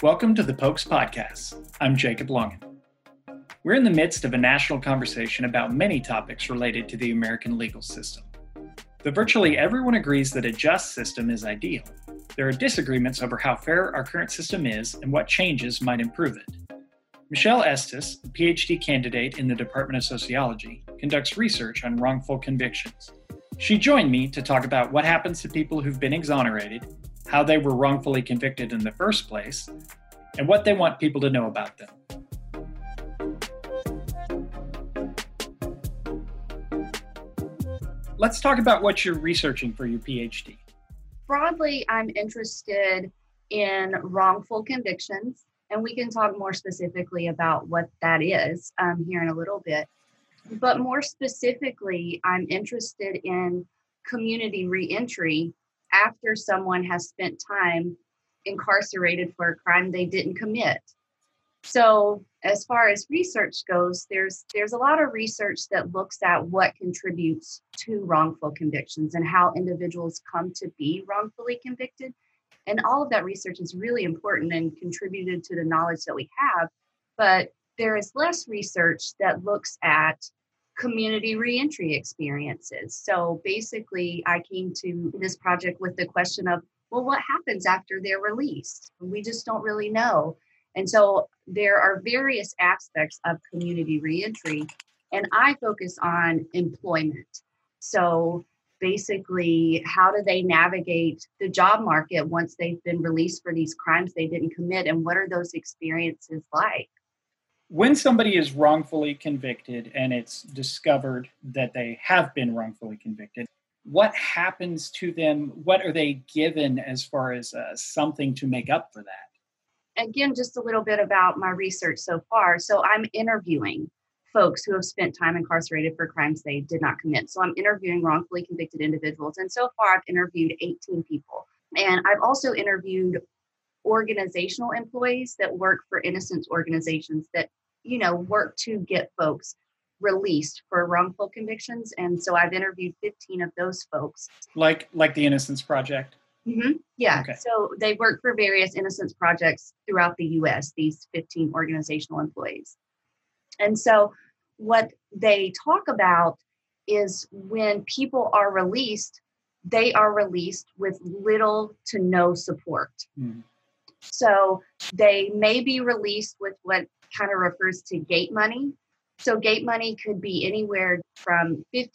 Welcome to the Pokes Podcast. I'm Jacob Longen. We're in the midst of a national conversation about many topics related to the American legal system. Though virtually everyone agrees that a just system is ideal, there are disagreements over how fair our current system is and what changes might improve it. Michelle Estes, a PhD candidate in the Department of Sociology, conducts research on wrongful convictions. She joined me to talk about what happens to people who've been exonerated how they were wrongfully convicted in the first place, and what they want people to know about them. Let's talk about what you're researching for your PhD. Broadly, I'm interested in wrongful convictions, and we can talk more specifically about what that is um, here in a little bit. But more specifically, I'm interested in community reentry after someone has spent time incarcerated for a crime they didn't commit. So, as far as research goes, there's there's a lot of research that looks at what contributes to wrongful convictions and how individuals come to be wrongfully convicted. And all of that research is really important and contributed to the knowledge that we have. But there is less research that looks at community reentry experiences. So basically, I came to this project with the question of, well, what happens after they're released? We just don't really know. And so there are various aspects of community reentry, and I focus on employment. So basically, how do they navigate the job market once they've been released for these crimes they didn't commit, and what are those experiences like? When somebody is wrongfully convicted and it's discovered that they have been wrongfully convicted, what happens to them? What are they given as far as uh, something to make up for that? Again, just a little bit about my research so far. So I'm interviewing folks who have spent time incarcerated for crimes they did not commit. So I'm interviewing wrongfully convicted individuals. And so far, I've interviewed 18 people. And I've also interviewed organizational employees that work for innocence organizations that you know, work to get folks released for wrongful convictions. And so I've interviewed 15 of those folks. Like like the Innocence Project. Mm-hmm. Yeah. Okay. So they work for various innocence projects throughout the U.S. These 15 organizational employees, and so what they talk about is when people are released, they are released with little to no support. Mm. So they may be released with what kind of refers to gate money. So gate money could be anywhere from $50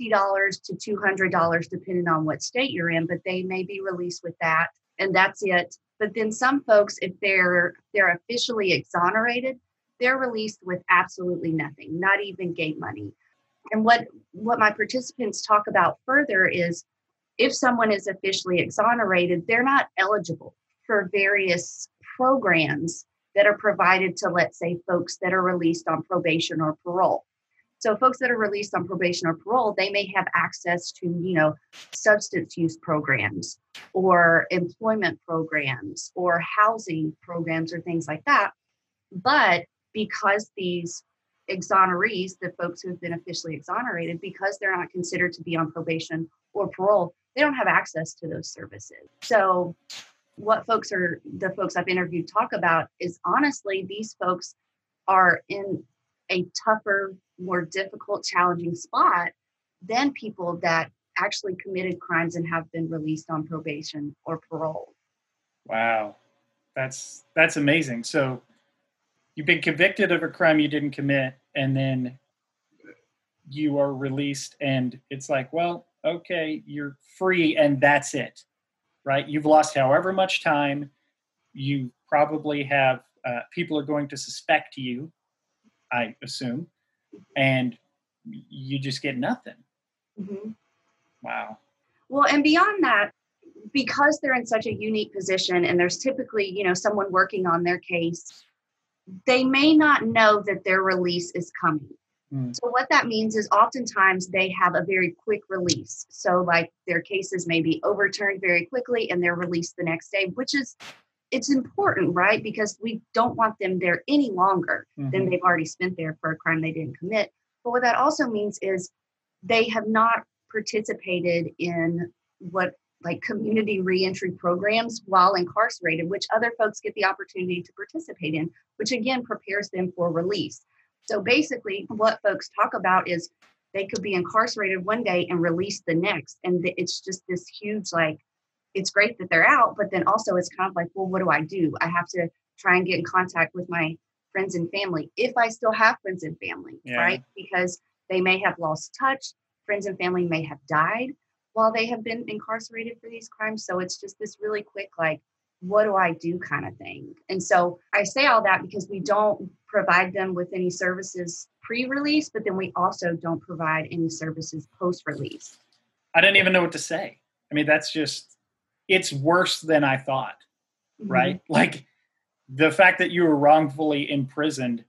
to $200 depending on what state you're in, but they may be released with that and that's it. But then some folks if they're they're officially exonerated, they're released with absolutely nothing, not even gate money. And what what my participants talk about further is if someone is officially exonerated, they're not eligible for various programs that are provided to, let's say, folks that are released on probation or parole. So, folks that are released on probation or parole, they may have access to, you know, substance use programs or employment programs or housing programs or things like that. But because these exonerees, the folks who have been officially exonerated, because they're not considered to be on probation or parole, they don't have access to those services. So, what folks are the folks I've interviewed talk about is honestly, these folks are in a tougher, more difficult, challenging spot than people that actually committed crimes and have been released on probation or parole. Wow. That's that's amazing. So you've been convicted of a crime you didn't commit and then you are released and it's like, well, okay, you're free and that's it right? You've lost however much time. You probably have uh, people are going to suspect you, I assume, and you just get nothing. Mm-hmm. Wow. Well, and beyond that, because they're in such a unique position, and there's typically, you know, someone working on their case, they may not know that their release is coming. Mm. So, what that means is oftentimes they have a very quick release. So, like their cases may be overturned very quickly and they're released the next day, which is it's important, right? Because we don't want them there any longer mm-hmm. than they've already spent there for a crime they didn't commit. But what that also means is they have not participated in what like community reentry programs while incarcerated, which other folks get the opportunity to participate in, which again prepares them for release. So basically, what folks talk about is they could be incarcerated one day and released the next. And it's just this huge, like, it's great that they're out, but then also it's kind of like, well, what do I do? I have to try and get in contact with my friends and family if I still have friends and family, yeah. right? Because they may have lost touch, friends and family may have died while they have been incarcerated for these crimes. So it's just this really quick, like, what do I do kind of thing. And so I say all that because we don't provide them with any services pre release, but then we also don't provide any services post release. I didn't even know what to say. I mean, that's just, it's worse than I thought, mm-hmm. right? Like the fact that you were wrongfully imprisoned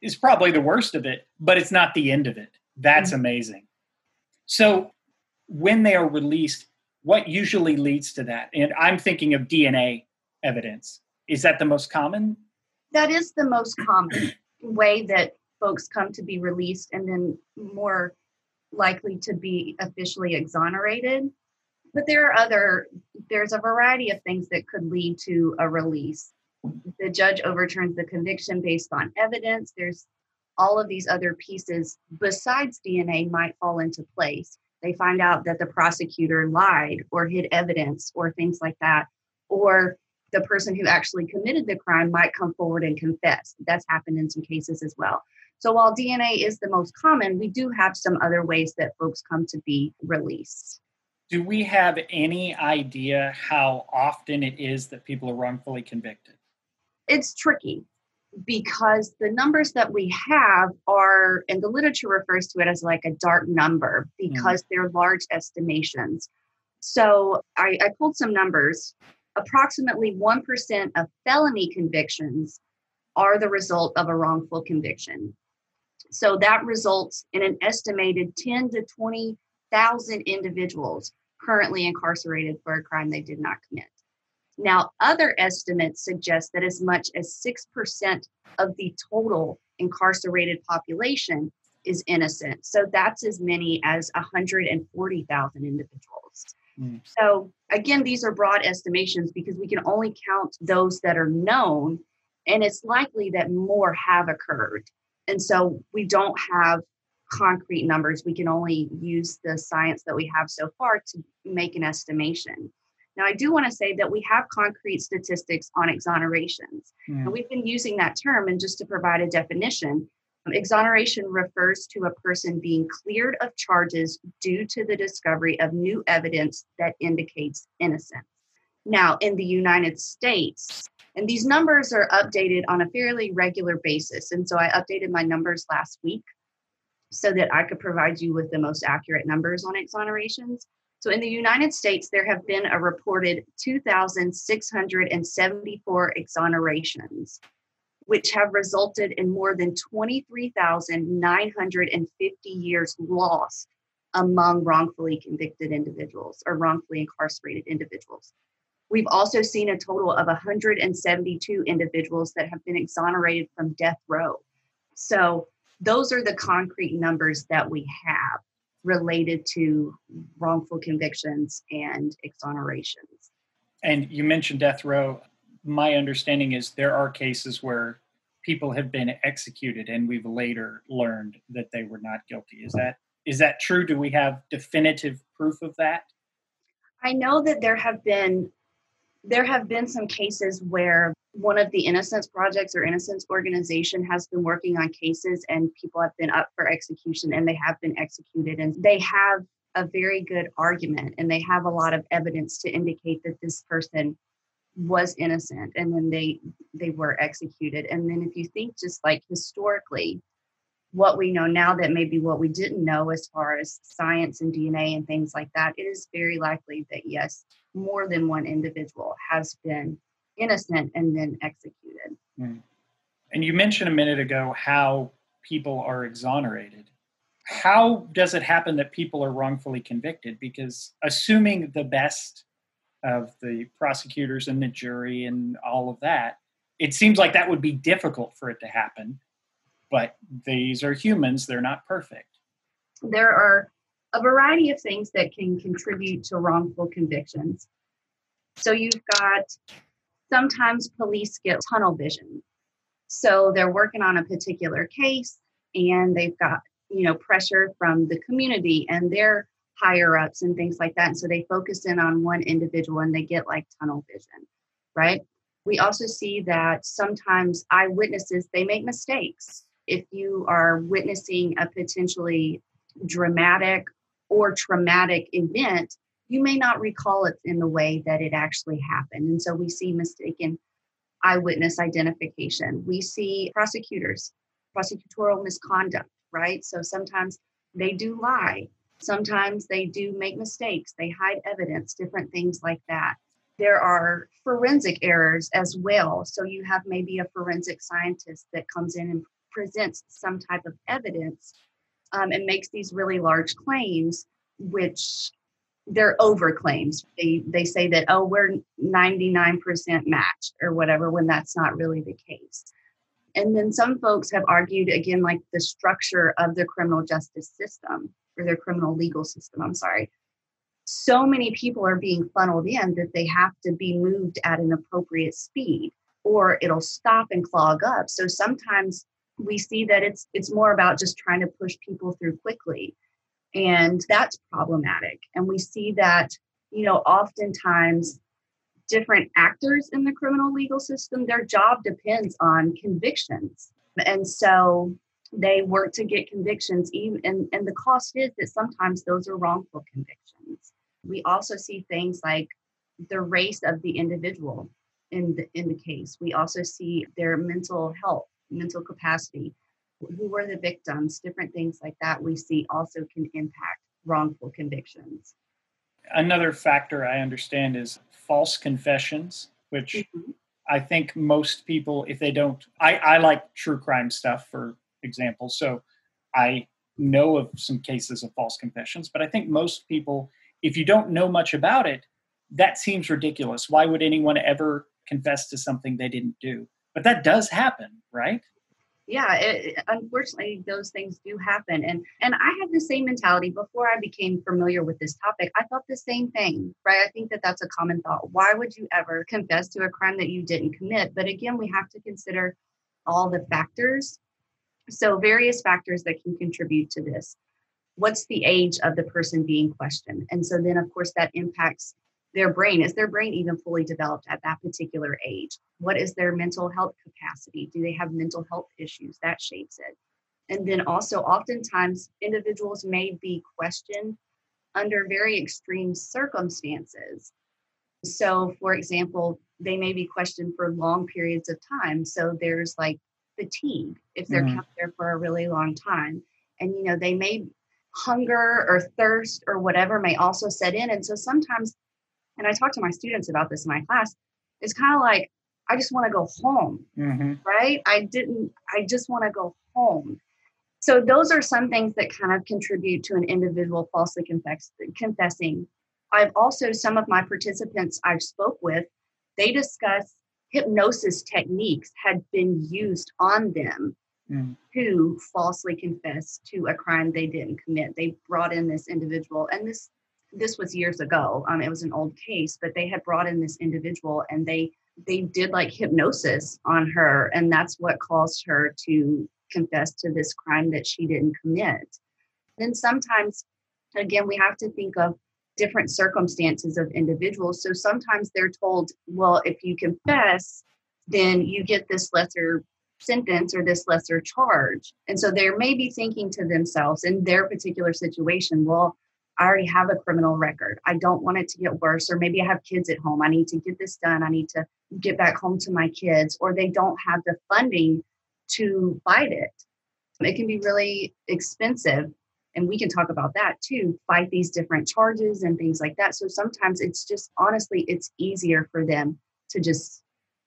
is probably the worst of it, but it's not the end of it. That's mm-hmm. amazing. So when they are released, what usually leads to that? And I'm thinking of DNA evidence. Is that the most common? That is the most common way that folks come to be released and then more likely to be officially exonerated. But there are other, there's a variety of things that could lead to a release. The judge overturns the conviction based on evidence. There's all of these other pieces besides DNA might fall into place they find out that the prosecutor lied or hid evidence or things like that, or the person who actually committed the crime might come forward and confess. That's happened in some cases as well. So while DNA is the most common, we do have some other ways that folks come to be released. Do we have any idea how often it is that people are wrongfully convicted? It's tricky because the numbers that we have are, and the literature refers to it as like a dark number because mm. they're large estimations. So I, I pulled some numbers. Approximately 1% of felony convictions are the result of a wrongful conviction. So that results in an estimated 10 to 20,000 individuals currently incarcerated for a crime they did not commit. Now, other estimates suggest that as much as 6% of the total incarcerated population is innocent. So that's as many as 140,000 individuals. Mm. So, again, these are broad estimations because we can only count those that are known, and it's likely that more have occurred. And so we don't have concrete numbers. We can only use the science that we have so far to make an estimation. Now, I do want to say that we have concrete statistics on exonerations. Mm. And we've been using that term, and just to provide a definition, um, exoneration refers to a person being cleared of charges due to the discovery of new evidence that indicates innocence. Now, in the United States, and these numbers are updated on a fairly regular basis. And so I updated my numbers last week so that I could provide you with the most accurate numbers on exonerations. So in the United States, there have been a reported 2,674 exonerations, which have resulted in more than 23,950 years lost among wrongfully convicted individuals or wrongfully incarcerated individuals. We've also seen a total of 172 individuals that have been exonerated from death row. So those are the concrete numbers that we have related to wrongful convictions and exonerations. And you mentioned death row. My understanding is there are cases where people have been executed and we've later learned that they were not guilty. Is that is that true? Do we have definitive proof of that? I know that there have been there have been some cases where one of the innocence projects or innocence organization has been working on cases and people have been up for execution and they have been executed. And they have a very good argument and they have a lot of evidence to indicate that this person was innocent and then they they were executed. And then if you think just like historically what we know now that maybe what we didn't know as far as science and DNA and things like that, it is very likely that yes, more than one individual has been innocent and then executed. Mm. And you mentioned a minute ago how people are exonerated. How does it happen that people are wrongfully convicted? Because assuming the best of the prosecutors and the jury and all of that, it seems like that would be difficult for it to happen. But these are humans, they're not perfect. There are a variety of things that can contribute to wrongful convictions. So you've got sometimes police get tunnel vision. So they're working on a particular case and they've got, you know, pressure from the community and their higher ups and things like that. And so they focus in on one individual and they get like tunnel vision, right? We also see that sometimes eyewitnesses they make mistakes. If you are witnessing a potentially dramatic or traumatic event, you may not recall it in the way that it actually happened. And so we see mistaken eyewitness identification. We see prosecutors, prosecutorial misconduct, right? So sometimes they do lie. Sometimes they do make mistakes. They hide evidence, different things like that. There are forensic errors as well. So you have maybe a forensic scientist that comes in and presents some type of evidence um, and makes these really large claims, which they're over claims. They they say that oh we're 99% matched or whatever when that's not really the case. And then some folks have argued again like the structure of the criminal justice system or their criminal legal system, I'm sorry. So many people are being funneled in that they have to be moved at an appropriate speed or it'll stop and clog up. So sometimes we see that it's it's more about just trying to push people through quickly and that's problematic. And we see that you know oftentimes different actors in the criminal legal system their job depends on convictions. And so they work to get convictions even and, and the cost is that sometimes those are wrongful convictions. We also see things like the race of the individual in the in the case. We also see their mental health mental capacity, who were the victims, different things like that we see also can impact wrongful convictions. Another factor I understand is false confessions, which mm-hmm. I think most people, if they don't, I, I like true crime stuff, for example. So I know of some cases of false confessions, but I think most people, if you don't know much about it, that seems ridiculous. Why would anyone ever confess to something they didn't do? but that does happen right yeah it, unfortunately those things do happen and and i had the same mentality before i became familiar with this topic. I thought the same thing right? I think that that's a common thought. Why would you ever confess to a crime that you didn't commit? But again we have to consider all the factors. So various factors that can contribute to this. What's the age of the person being questioned? And so then of course that impacts their brain is their brain even fully developed at that particular age? What is their mental health capacity? Do they have mental health issues? That shapes it. And then also oftentimes individuals may be questioned under very extreme circumstances. So for example they may be questioned for long periods of time. So there's like fatigue if they're mm-hmm. kept there for a really long time. And you know they may hunger or thirst or whatever may also set in. And so sometimes and I talk to my students about this in my class, it's kind of like, I just want to go home, mm-hmm. right? I didn't, I just want to go home. So those are some things that kind of contribute to an individual falsely confess, confessing. I've also, some of my participants I've spoke with, they discuss hypnosis techniques had been used on them mm. to falsely confess to a crime they didn't commit. They brought in this individual, and this this was years ago. Um, it was an old case, but they had brought in this individual and they they did like hypnosis on her, and that's what caused her to confess to this crime that she didn't commit. Then sometimes, again, we have to think of different circumstances of individuals. So sometimes they're told, well, if you confess, then you get this lesser sentence or this lesser charge. And so they may be thinking to themselves in their particular situation, well, I already have a criminal record. I don't want it to get worse. Or maybe I have kids at home. I need to get this done. I need to get back home to my kids. Or they don't have the funding to fight it. It can be really expensive. And we can talk about that too, fight these different charges and things like that. So sometimes it's just honestly, it's easier for them to just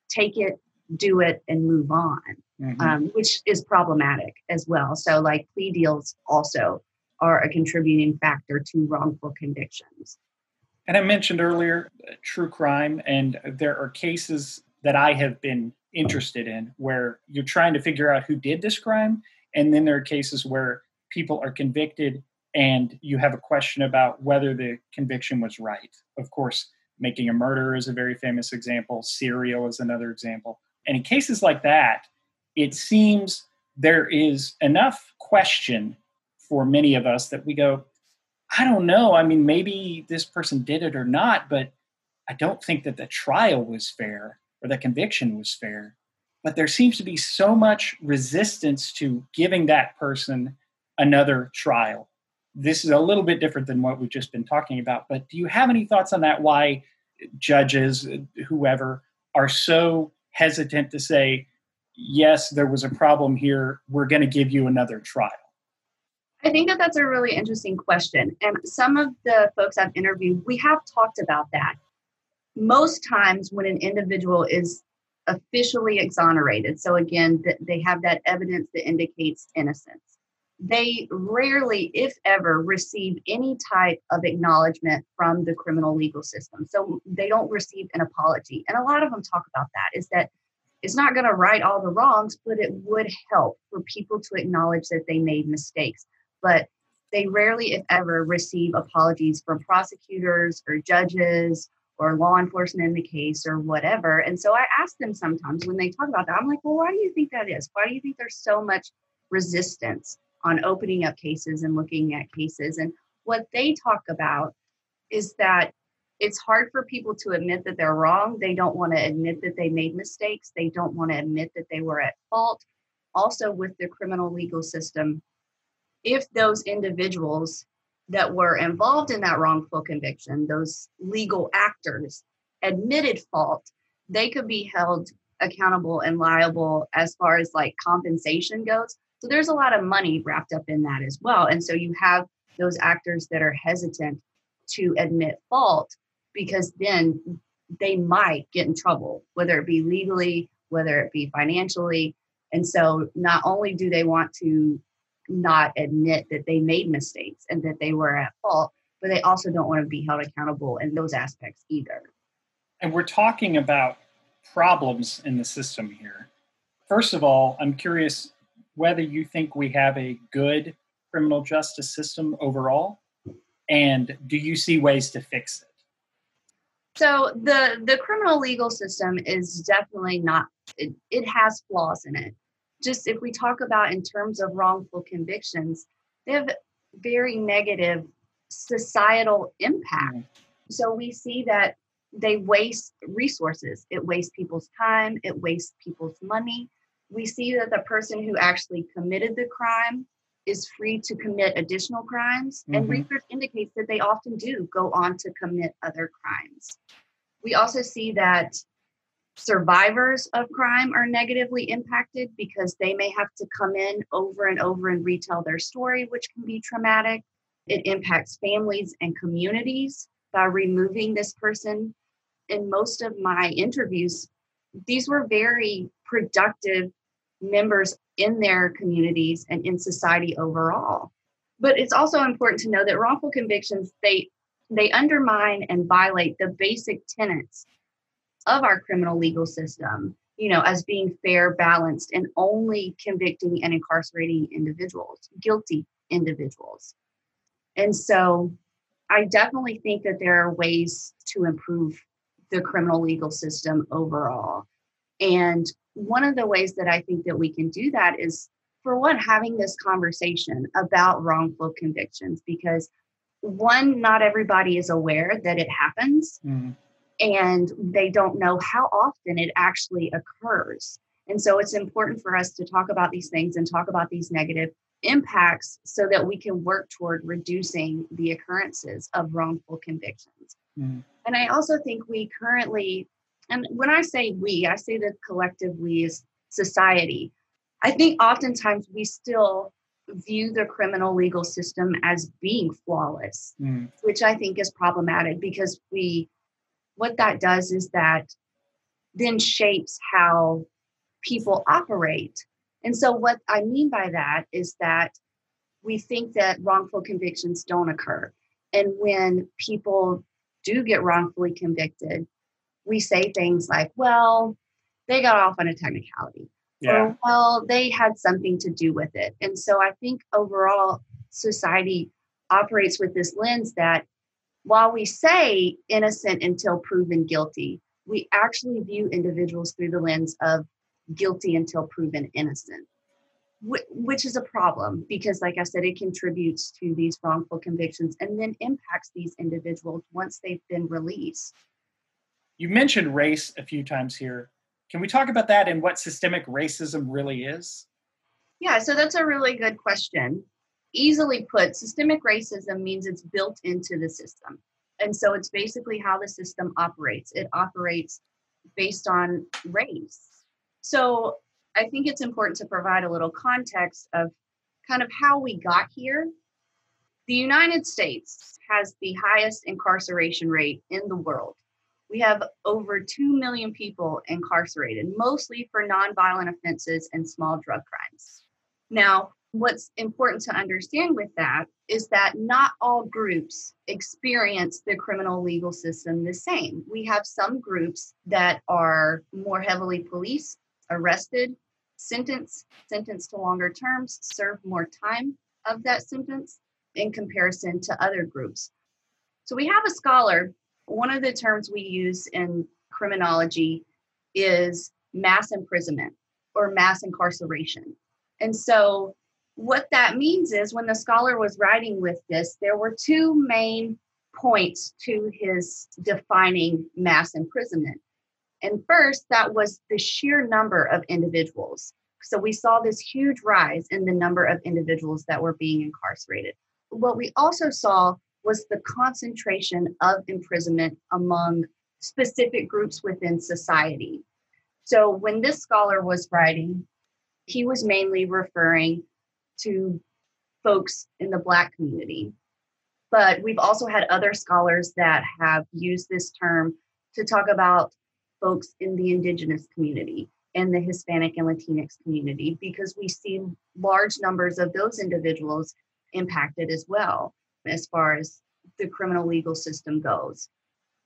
take it, do it, and move on, mm-hmm. um, which is problematic as well. So, like plea deals also are a contributing factor to wrongful convictions. And I mentioned earlier uh, true crime, and there are cases that I have been interested in where you're trying to figure out who did this crime. And then there are cases where people are convicted and you have a question about whether the conviction was right. Of course, Making a Murderer is a very famous example, serial is another example. And in cases like that, it seems there is enough question for many of us that we go, I don't know. I mean, maybe this person did it or not, but I don't think that the trial was fair or the conviction was fair. But there seems to be so much resistance to giving that person another trial. This is a little bit different than what we've just been talking about. But do you have any thoughts on that? Why judges, whoever, are so hesitant to say, yes, there was a problem here. We're going to give you another trial? I think that that's a really interesting question. And some of the folks I've interviewed, we have talked about that. Most times, when an individual is officially exonerated, so again, they have that evidence that indicates innocence, they rarely, if ever, receive any type of acknowledgement from the criminal legal system. So they don't receive an apology. And a lot of them talk about that is that it's not going to right all the wrongs, but it would help for people to acknowledge that they made mistakes. But they rarely, if ever, receive apologies from prosecutors or judges or law enforcement in the case or whatever. And so I ask them sometimes when they talk about that, I'm like, well, why do you think that is? Why do you think there's so much resistance on opening up cases and looking at cases? And what they talk about is that it's hard for people to admit that they're wrong. They don't want to admit that they made mistakes. They don't want to admit that they were at fault. Also, with the criminal legal system, if those individuals that were involved in that wrongful conviction, those legal actors, admitted fault, they could be held accountable and liable as far as like compensation goes. So there's a lot of money wrapped up in that as well. And so you have those actors that are hesitant to admit fault because then they might get in trouble, whether it be legally, whether it be financially. And so not only do they want to not admit that they made mistakes and that they were at fault, but they also don't want to be held accountable in those aspects either. And we're talking about problems in the system here. First of all, I'm curious whether you think we have a good criminal justice system overall, and do you see ways to fix it? So the the criminal legal system is definitely not it, it has flaws in it. Just if we talk about in terms of wrongful convictions, they have very negative societal impact. Mm-hmm. So we see that they waste resources. It wastes people's time, it wastes people's money. We see that the person who actually committed the crime is free to commit additional crimes, mm-hmm. and research indicates that they often do go on to commit other crimes. We also see that survivors of crime are negatively impacted because they may have to come in over and over and retell their story, which can be traumatic. It impacts families and communities by removing this person. In most of my interviews, these were very productive members in their communities and in society overall. But it's also important to know that wrongful convictions they they undermine and violate the basic tenets of our criminal legal system, you know, as being fair, balanced, and only convicting and incarcerating individuals, guilty individuals. And so I definitely think that there are ways to improve the criminal legal system overall. And one of the ways that I think that we can do that is, for one, having this conversation about wrongful convictions, because one, not everybody is aware that it happens, mm-hmm. And they don't know how often it actually occurs. And so it's important for us to talk about these things and talk about these negative impacts so that we can work toward reducing the occurrences of wrongful convictions. Mm-hmm. And I also think we currently and when I say we, I say the collective we is society. I think oftentimes we still view the criminal legal system as being flawless, mm. which I think is problematic because we, what that does is that then shapes how people operate. And so, what I mean by that is that we think that wrongful convictions don't occur. And when people do get wrongfully convicted, we say things like, well, they got off on a technicality. Yeah. Or, well, they had something to do with it. And so I think overall, society operates with this lens that while we say innocent until proven guilty, we actually view individuals through the lens of guilty until proven innocent, which is a problem because, like I said, it contributes to these wrongful convictions and then impacts these individuals once they've been released. You mentioned race a few times here. Can we talk about that and what systemic racism really is? Yeah, so that's a really good question. Easily put, systemic racism means it's built into the system. And so it's basically how the system operates. It operates based on race. So I think it's important to provide a little context of kind of how we got here. The United States has the highest incarceration rate in the world. We have over 2 million people incarcerated, mostly for nonviolent offenses and small drug crimes. Now, what's important to understand with that is that not all groups experience the criminal legal system the same. We have some groups that are more heavily policed, arrested, sentenced, sentenced to longer terms, serve more time of that sentence in comparison to other groups. So we have a scholar, one of the terms we use in criminology is mass imprisonment or mass incarceration. And so, what that means is when the scholar was writing with this, there were two main points to his defining mass imprisonment. And first, that was the sheer number of individuals. So we saw this huge rise in the number of individuals that were being incarcerated. What we also saw was the concentration of imprisonment among specific groups within society. So when this scholar was writing, he was mainly referring to folks in the Black community. But we've also had other scholars that have used this term to talk about folks in the Indigenous community and the Hispanic and Latinx community because we see large numbers of those individuals impacted as well as far as the criminal legal system goes.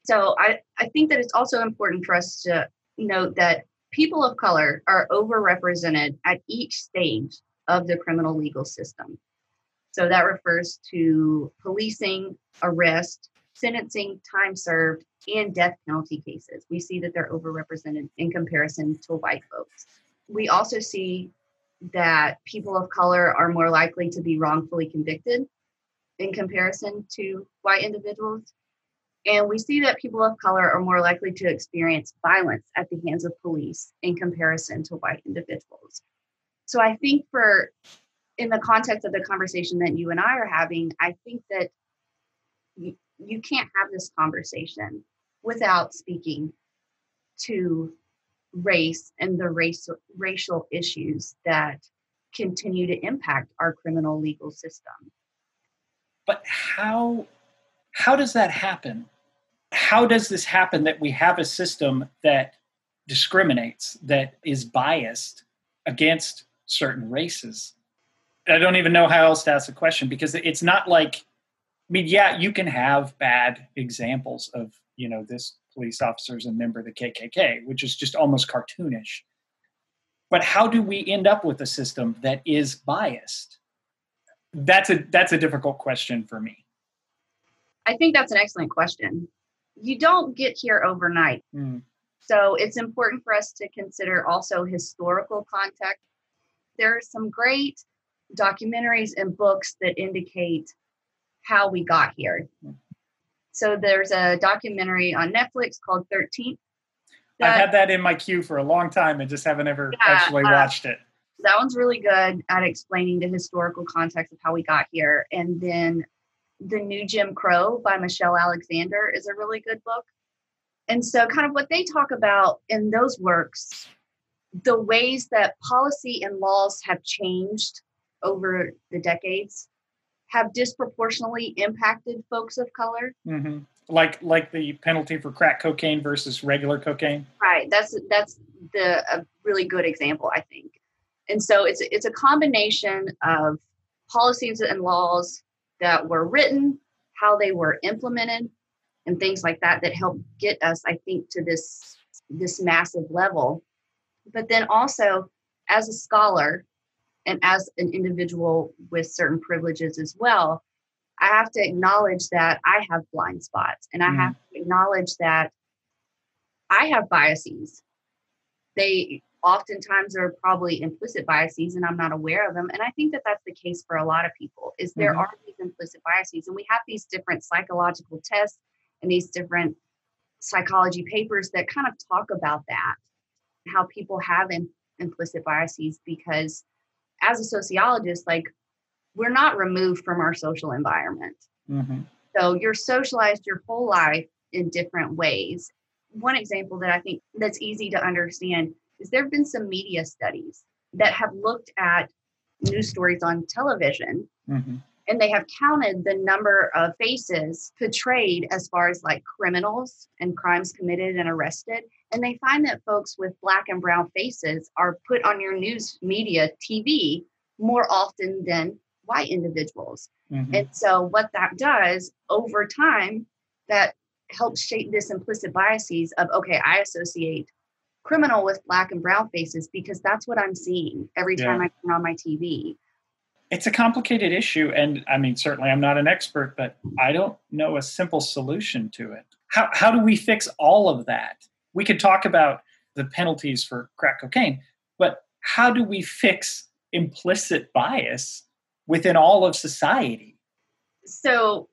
So I, I think that it's also important for us to note that people of color are overrepresented at each stage of the criminal legal system. So that refers to policing, arrest, sentencing, time served, and death penalty cases. We see that they're overrepresented in comparison to white folks. We also see that people of color are more likely to be wrongfully convicted in comparison to white individuals. And we see that people of color are more likely to experience violence at the hands of police in comparison to white individuals. So I think for in the context of the conversation that you and I are having, I think that you, you can't have this conversation without speaking to race and the race racial issues that continue to impact our criminal legal system. But how how does that happen? How does this happen that we have a system that discriminates, that is biased against certain races? I don't even know how else to ask the question because it's not like, I mean, yeah, you can have bad examples of, you know, this police officer is a member of the KKK, which is just almost cartoonish. But how do we end up with a system that is biased? That's a that's a difficult question for me. I think that's an excellent question. You don't get here overnight. Mm. So it's important for us to consider also historical context. There are some great documentaries and books that indicate how we got here. So there's a documentary on Netflix called 13th. I've had that in my queue for a long time and just haven't ever yeah, actually uh, watched it. That one's really good at explaining the historical context of how we got here. And then the New Jim Crow by Michelle Alexander is a really good book. And so, kind of what they talk about in those works, the ways that policy and laws have changed over the decades have disproportionately impacted folks of color. Mm-hmm. Like like the penalty for crack cocaine versus regular cocaine. Right. That's that's the a really good example, I think. And so it's it's a combination of policies and laws that were written, how they were implemented, and things like that that help get us, I think, to this this massive level. But then also, as a scholar and as an individual with certain privileges as well, I have to acknowledge that I have blind spots and I mm. have to acknowledge that I have biases. They oftentimes are probably implicit biases and I'm not aware of them. And I think that that's the case for a lot of people is there mm-hmm. are these implicit biases and we have these different psychological tests and these different psychology papers that kind of talk about that, how people have in, implicit biases because as a sociologist, like we're not removed from our social environment. Mm-hmm. So you're socialized your whole life in different ways. One example that I think that's easy to understand is there have been some media studies that have looked at news stories on television mm-hmm. and they have counted the number of faces portrayed as far as like criminals and crimes committed and arrested and they find that folks with black and brown faces are put on your news media tv more often than white individuals mm-hmm. and so what that does over time that helps shape this implicit biases of okay i associate criminal with black and brown faces because that's what I'm seeing every time yeah. I turn on my TV. It's a complicated issue. And I mean, certainly I'm not an expert, but I don't know a simple solution to it. How, how do we fix all of that? We could talk about the penalties for crack cocaine, but how do we fix implicit bias within all of society? So,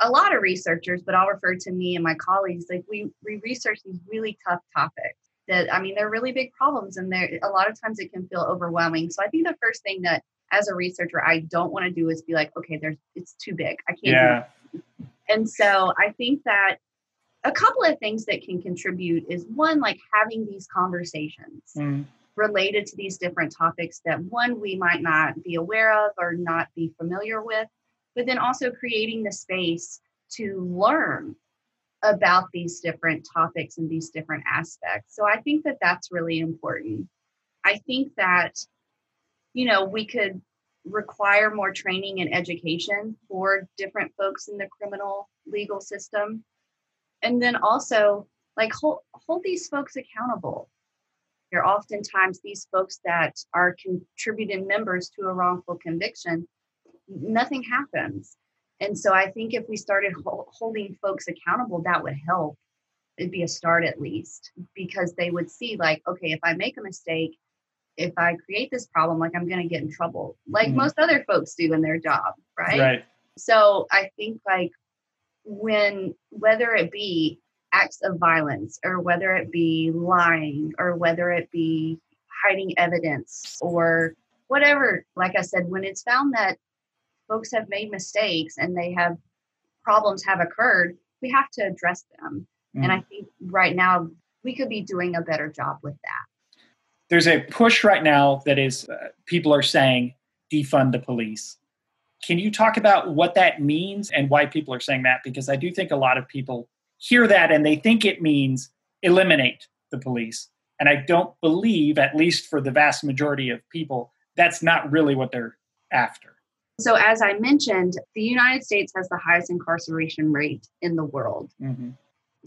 a lot of researchers, but I'll refer to me and my colleagues, like we, we research these really tough topics that I mean they're really big problems and there a lot of times it can feel overwhelming. So I think the first thing that as a researcher I don't want to do is be like, okay, there's it's too big. I can't yeah. And so I think that a couple of things that can contribute is one like having these conversations mm. related to these different topics that one we might not be aware of or not be familiar with, but then also creating the space to learn about these different topics and these different aspects. So I think that that's really important. I think that, you know, we could require more training and education for different folks in the criminal legal system. And then also, like, hold, hold these folks accountable. They're oftentimes these folks that are contributing members to a wrongful conviction, nothing happens. And so I think if we started ho- holding folks accountable, that would help. It'd be a start at least because they would see, like, okay, if I make a mistake, if I create this problem, like I'm going to get in trouble, like mm-hmm. most other folks do in their job, right? Right. So I think, like, when whether it be acts of violence or whether it be lying or whether it be hiding evidence or whatever, like I said, when it's found that folks have made mistakes and they have problems have occurred, we have to address them. Mm. And I think right now we could be doing a better job with that. There's a push right now that is uh, people are saying defund the police. Can you talk about what that means and why people are saying that? Because I do think a lot of people hear that and they think it means eliminate the police. And I don't believe, at least for the vast majority of people, that's not really what they're after. So, as I mentioned, the United States has the highest incarceration rate in the world. Mm-hmm.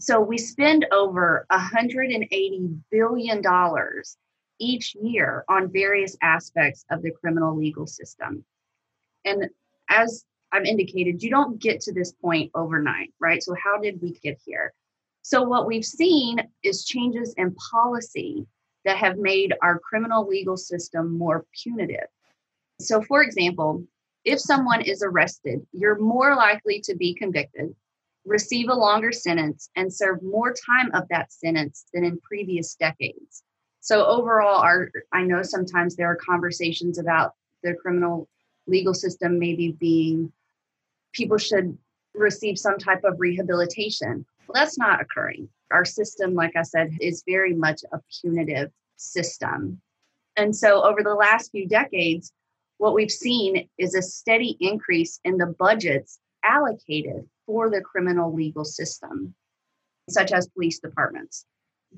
So, we spend over $180 billion each year on various aspects of the criminal legal system. And as I've indicated, you don't get to this point overnight, right? So, how did we get here? So, what we've seen is changes in policy that have made our criminal legal system more punitive. So, for example, if someone is arrested, you're more likely to be convicted, receive a longer sentence, and serve more time of that sentence than in previous decades. So overall, our I know sometimes there are conversations about the criminal legal system maybe being people should receive some type of rehabilitation. Well, that's not occurring. Our system, like I said, is very much a punitive system. And so over the last few decades, what we've seen is a steady increase in the budgets allocated for the criminal legal system, such as police departments.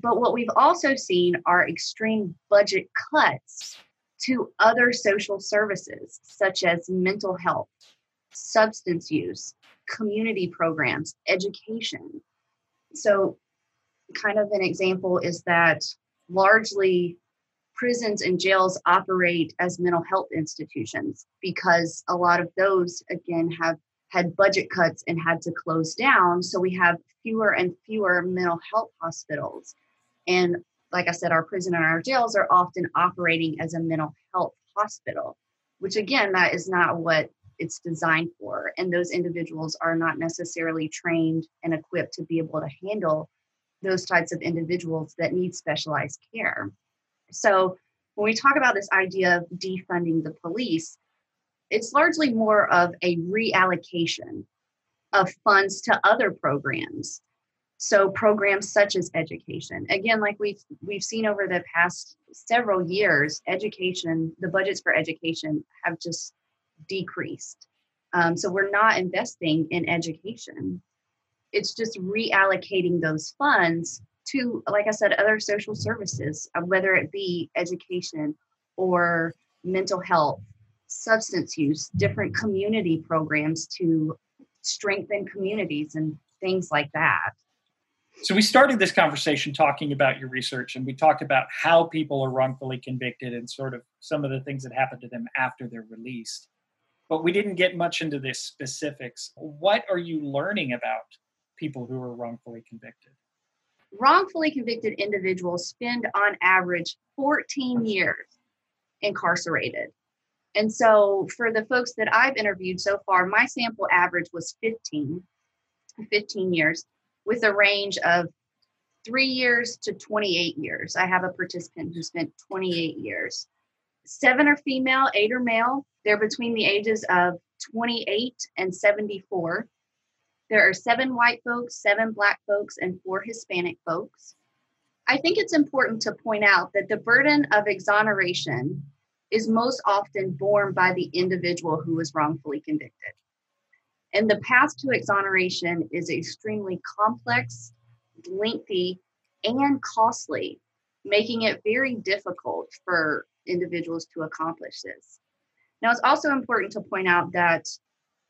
But what we've also seen are extreme budget cuts to other social services, such as mental health, substance use, community programs, education. So, kind of an example is that largely prisons and jails operate as mental health institutions because a lot of those again have had budget cuts and had to close down. So we have fewer and fewer mental health hospitals. And like I said, our prison and our jails are often operating as a mental health hospital, which again, that is not what it's designed for. And those individuals are not necessarily trained and equipped to be able to handle those types of individuals that need specialized care. So when we talk about this idea of defunding the police, it's largely more of a reallocation of funds to other programs. So programs such as education. Again, like we've we've seen over the past several years, education, the budgets for education have just decreased. Um, so we're not investing in education. It's just reallocating those funds to, like I said, other social services, uh, whether it be education or mental health, substance use, different community programs to strengthen communities and things like that. So, we started this conversation talking about your research and we talked about how people are wrongfully convicted and sort of some of the things that happen to them after they're released. But we didn't get much into the specifics. What are you learning about people who are wrongfully convicted? wrongfully convicted individuals spend on average 14 years incarcerated. And so for the folks that I've interviewed so far, my sample average was 15, 15 years with a range of three years to 28 years. I have a participant who spent 28 years. Seven are female, eight are male. They're between the ages of 28 and 74. There are seven white folks, seven black folks, and four Hispanic folks. I think it's important to point out that the burden of exoneration is most often borne by the individual who was wrongfully convicted. And the path to exoneration is extremely complex, lengthy, and costly, making it very difficult for individuals to accomplish this. Now, it's also important to point out that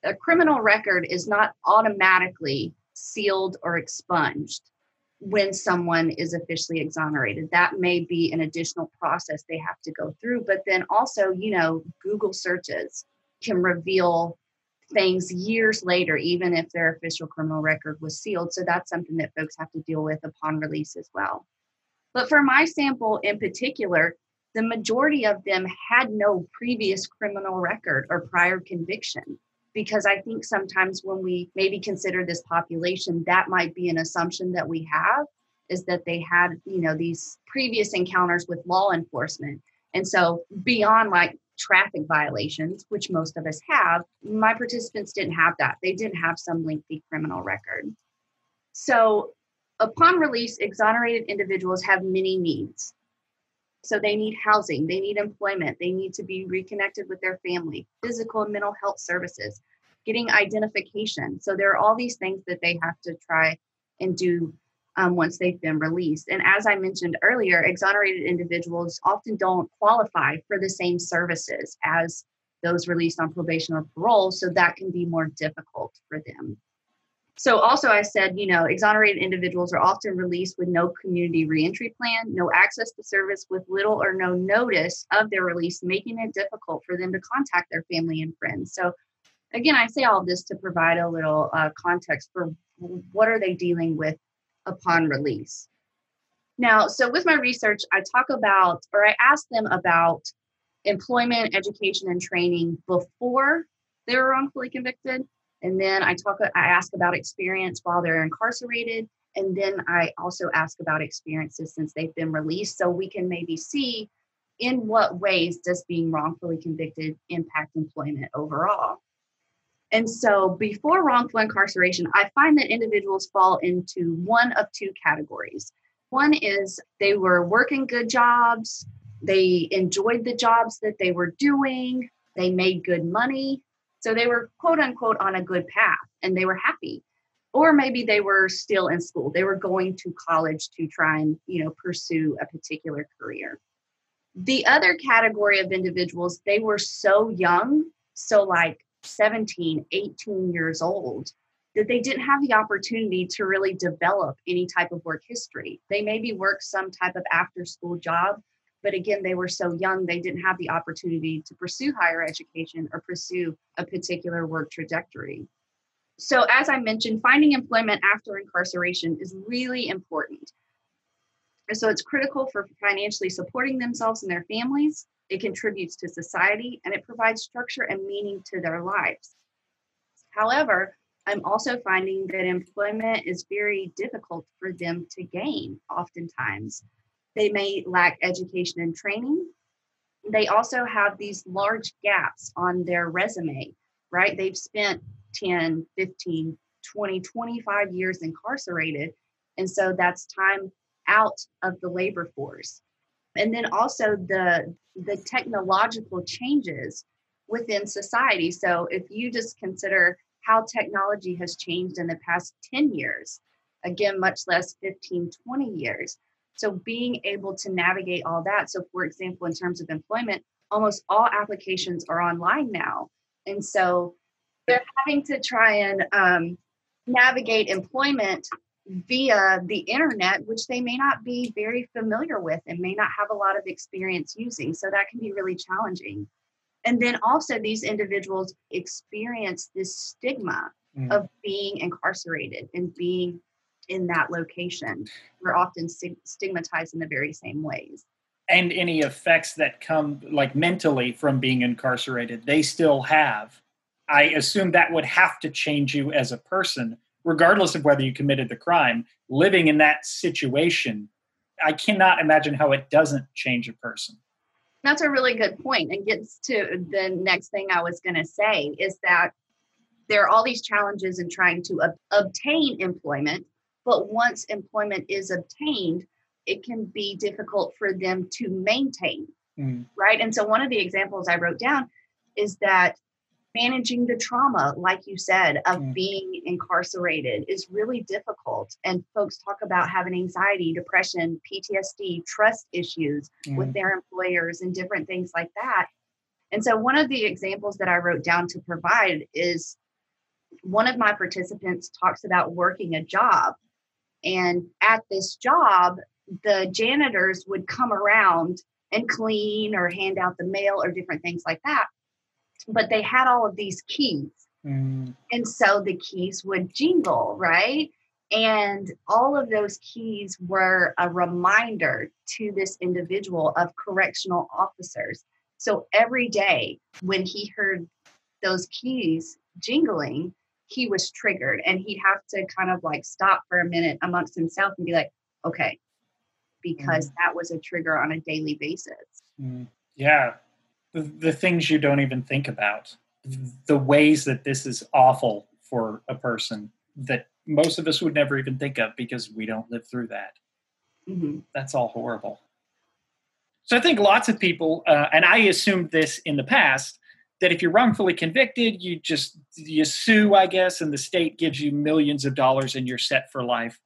a criminal record is not automatically sealed or expunged when someone is officially exonerated. That may be an additional process they have to go through. But then also, you know, Google searches can reveal things years later, even if their official criminal record was sealed. So that's something that folks have to deal with upon release as well. But for my sample in particular, the majority of them had no previous criminal record or prior conviction because I think sometimes when we maybe consider this population, that might be an assumption that we have is that they had, you know, these previous encounters with law enforcement. And so beyond like traffic violations, which most of us have, my participants didn't have that. They didn't have some lengthy criminal record. So upon release, exonerated individuals have many needs. So they need housing, they need employment, they need to be reconnected with their family, physical and mental health services, getting identification. So there are all these things that they have to try and do um, once they've been released. And as I mentioned earlier, exonerated individuals often don't qualify for the same services as those released on probation or parole. So that can be more difficult for them. So also I said, you know, exonerated individuals are often released with no community reentry plan, no access to service with little or no notice of their release, making it difficult for them to contact their family and friends. So again, I say all this to provide a little uh, context for what are they dealing with upon release. Now, so with my research, I talk about, or I ask them about employment, education, and training before they were wrongfully convicted and then I talk, I ask about experience while they're incarcerated. And then I also ask about experiences since they've been released so we can maybe see in what ways does being wrongfully convicted impact employment overall. And so before wrongful incarceration, I find that individuals fall into one of two categories. One is they were working good jobs, they enjoyed the jobs that they were doing, they made good money, so they were quote unquote on a good path and they were happy. Or maybe they were still in school. They were going to college to try and, you know, pursue a particular career. The other category of individuals, they were so young, so like 17, 18 years old, that they didn't have the opportunity to really develop any type of work history. They maybe worked some type of after school job, but again, they were so young, they didn't have the opportunity to pursue higher education or pursue a particular work trajectory. So, as I mentioned, finding employment after incarceration is really important. So, it's critical for financially supporting themselves and their families. It contributes to society and it provides structure and meaning to their lives. However, I'm also finding that employment is very difficult for them to gain, oftentimes. They may lack education and training. They also have these large gaps on their resume, right? They've spent 10, 15, 20, 25 years incarcerated. And so that's time out of the labor force. And then also the the technological changes within society. So if you just consider how technology has changed in the past 10 years, again, much less 15, 20 years. So being able to navigate all that. So, for example, in terms of employment, almost all applications are online now. And so they're having to try and um, navigate employment via the internet, which they may not be very familiar with and may not have a lot of experience using. So that can be really challenging. And then also, these individuals experience this stigma mm. of being incarcerated and being in that location. We're often stigmatized in the very same ways. And any effects that come, like mentally, from being incarcerated, they still have. I assume that would have to change you as a person, regardless of whether you committed the crime. Living in that situation, I cannot imagine how it doesn't change a person. That's a really good point and gets to the next thing I was going to say is that there are all these challenges in trying to ob- obtain employment, but once employment is obtained, it can be difficult for them to maintain, mm. right? And so one of the examples I wrote down is that managing the trauma, like you said, of mm. being incarcerated is really difficult. And folks talk about having anxiety, depression, PTSD, trust issues mm. with their employers, and different things like that. And so, one of the examples that I wrote down to provide is one of my participants talks about working a job. And at this job, the janitors would come around and clean or hand out the mail or different things like that but they had all of these keys. Mm. And so the keys would jingle, right? And all of those keys were a reminder to this individual of correctional officers. So every day when he heard those keys jingling, he was triggered and he'd have to kind of like stop for a minute amongst himself and be like, okay, because mm. that was a trigger on a daily basis. Mm. Yeah, the, the things you don't even think about, the ways that this is awful for a person that most of us would never even think of because we don't live through that. Mm-hmm. That's all horrible. So I think lots of people, uh, and I assumed this in the past, that if you're wrongfully convicted, you just you sue, I guess, and the state gives you millions of dollars and you're set for life.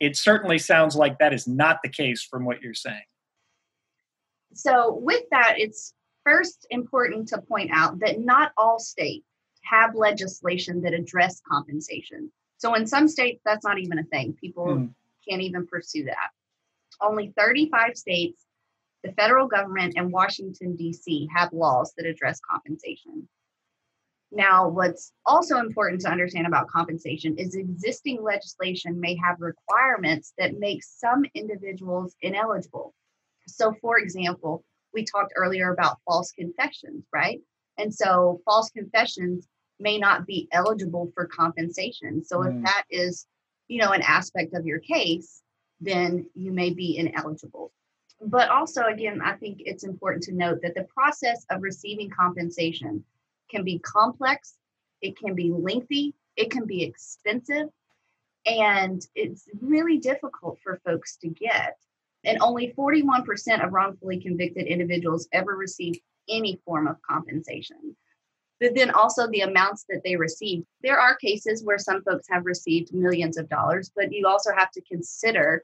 It certainly sounds like that is not the case from what you're saying. So with that, it's first important to point out that not all states have legislation that address compensation. So in some states, that's not even a thing. People mm. can't even pursue that. Only 35 states, the federal government, and Washington, D.C. have laws that address compensation. Now, what's also important to understand about compensation is existing legislation may have requirements that make some individuals ineligible. So, for example, we talked earlier about false confessions, right? And so false confessions may not be eligible for compensation. So mm. if that is, you know, an aspect of your case, then you may be ineligible. But also, again, I think it's important to note that the process of receiving compensation can be complex, it can be lengthy, it can be expensive, and it's really difficult for folks to get and only 41% of wrongfully convicted individuals ever receive any form of compensation. But then also the amounts that they receive. There are cases where some folks have received millions of dollars, but you also have to consider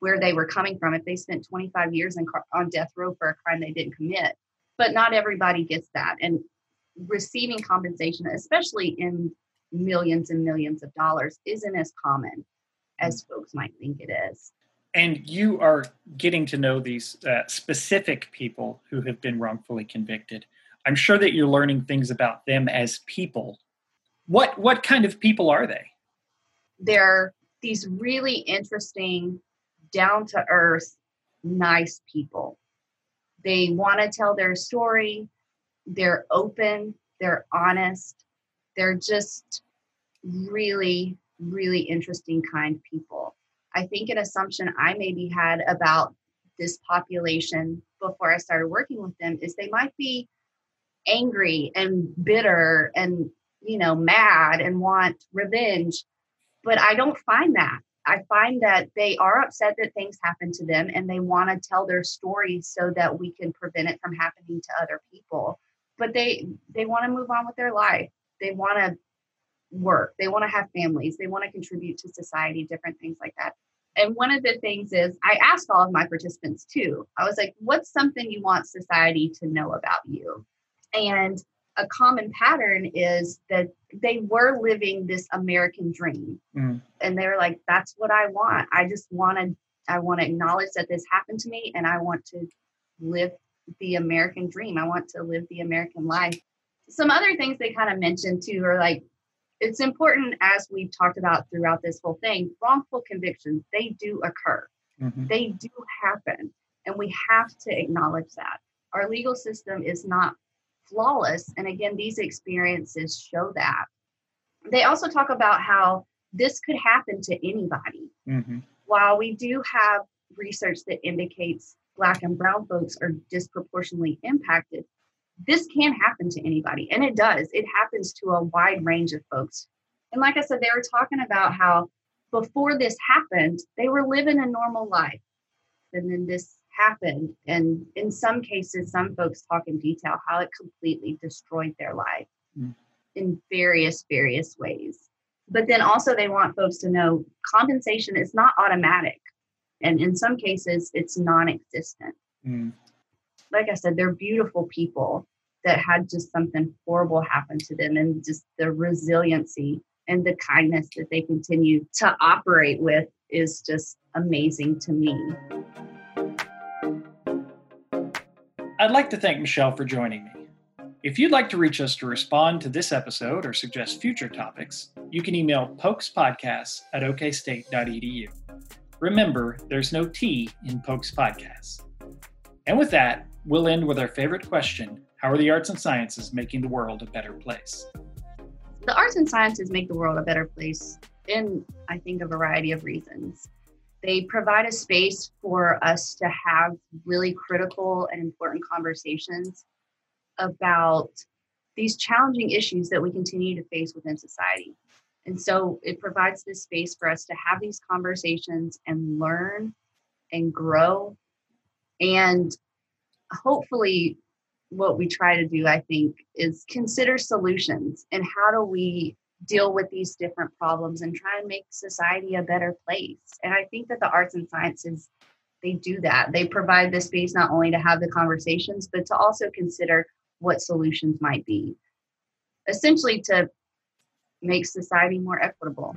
where they were coming from if they spent 25 years in, on death row for a crime they didn't commit. But not everybody gets that. And receiving compensation, especially in millions and millions of dollars, isn't as common as mm. folks might think it is and you are getting to know these uh, specific people who have been wrongfully convicted. I'm sure that you're learning things about them as people. What what kind of people are they? They're these really interesting, down to earth, nice people. They want to tell their story. They're open. They're honest. They're just really, really interesting, kind people. I think an assumption I maybe had about this population before I started working with them is they might be angry and bitter and you know mad and want revenge but i don't find that. I find that they are upset that things happen to them and they want to tell their story so that we can prevent it from happening to other people but they they want to move on with their life. They want to work they want to have families they want to contribute to society different things like that and one of the things is I asked all of my participants too. I was like, what's something you want society to know about you? And a common pattern is that they were living this American dream. Mm. And they're like, that's what I want. I just want to I want to acknowledge that this happened to me and I want to live the American dream. I want to live the American life. Some other things they kind of mentioned too are like it's important as we've talked about throughout this whole thing wrongful convictions they do occur mm-hmm. they do happen and we have to acknowledge that our legal system is not flawless and again these experiences show that they also talk about how this could happen to anybody mm-hmm. while we do have research that indicates black and brown folks are disproportionately impacted this can happen to anybody and it does. It happens to a wide range of folks. And like i said they were talking about how before this happened they were living a normal life. And then this happened and in some cases some folks talk in detail how it completely destroyed their life mm. in various various ways. But then also they want folks to know compensation is not automatic and in some cases it's non-existent. Mm like I said, they're beautiful people that had just something horrible happen to them and just the resiliency and the kindness that they continue to operate with is just amazing to me. I'd like to thank Michelle for joining me. If you'd like to reach us to respond to this episode or suggest future topics, you can email pokespodcasts at okstate.edu. Remember, there's no T in Pokes Podcasts. And with that, we'll end with our favorite question How are the arts and sciences making the world a better place? The arts and sciences make the world a better place in, I think, a variety of reasons. They provide a space for us to have really critical and important conversations about these challenging issues that we continue to face within society. And so it provides this space for us to have these conversations and learn and grow and hopefully what we try to do i think is consider solutions and how do we deal with these different problems and try and make society a better place. And i think that the arts and sciences they do that. They provide the space not only to have the conversations but to also consider what solutions might be essentially to make society more equitable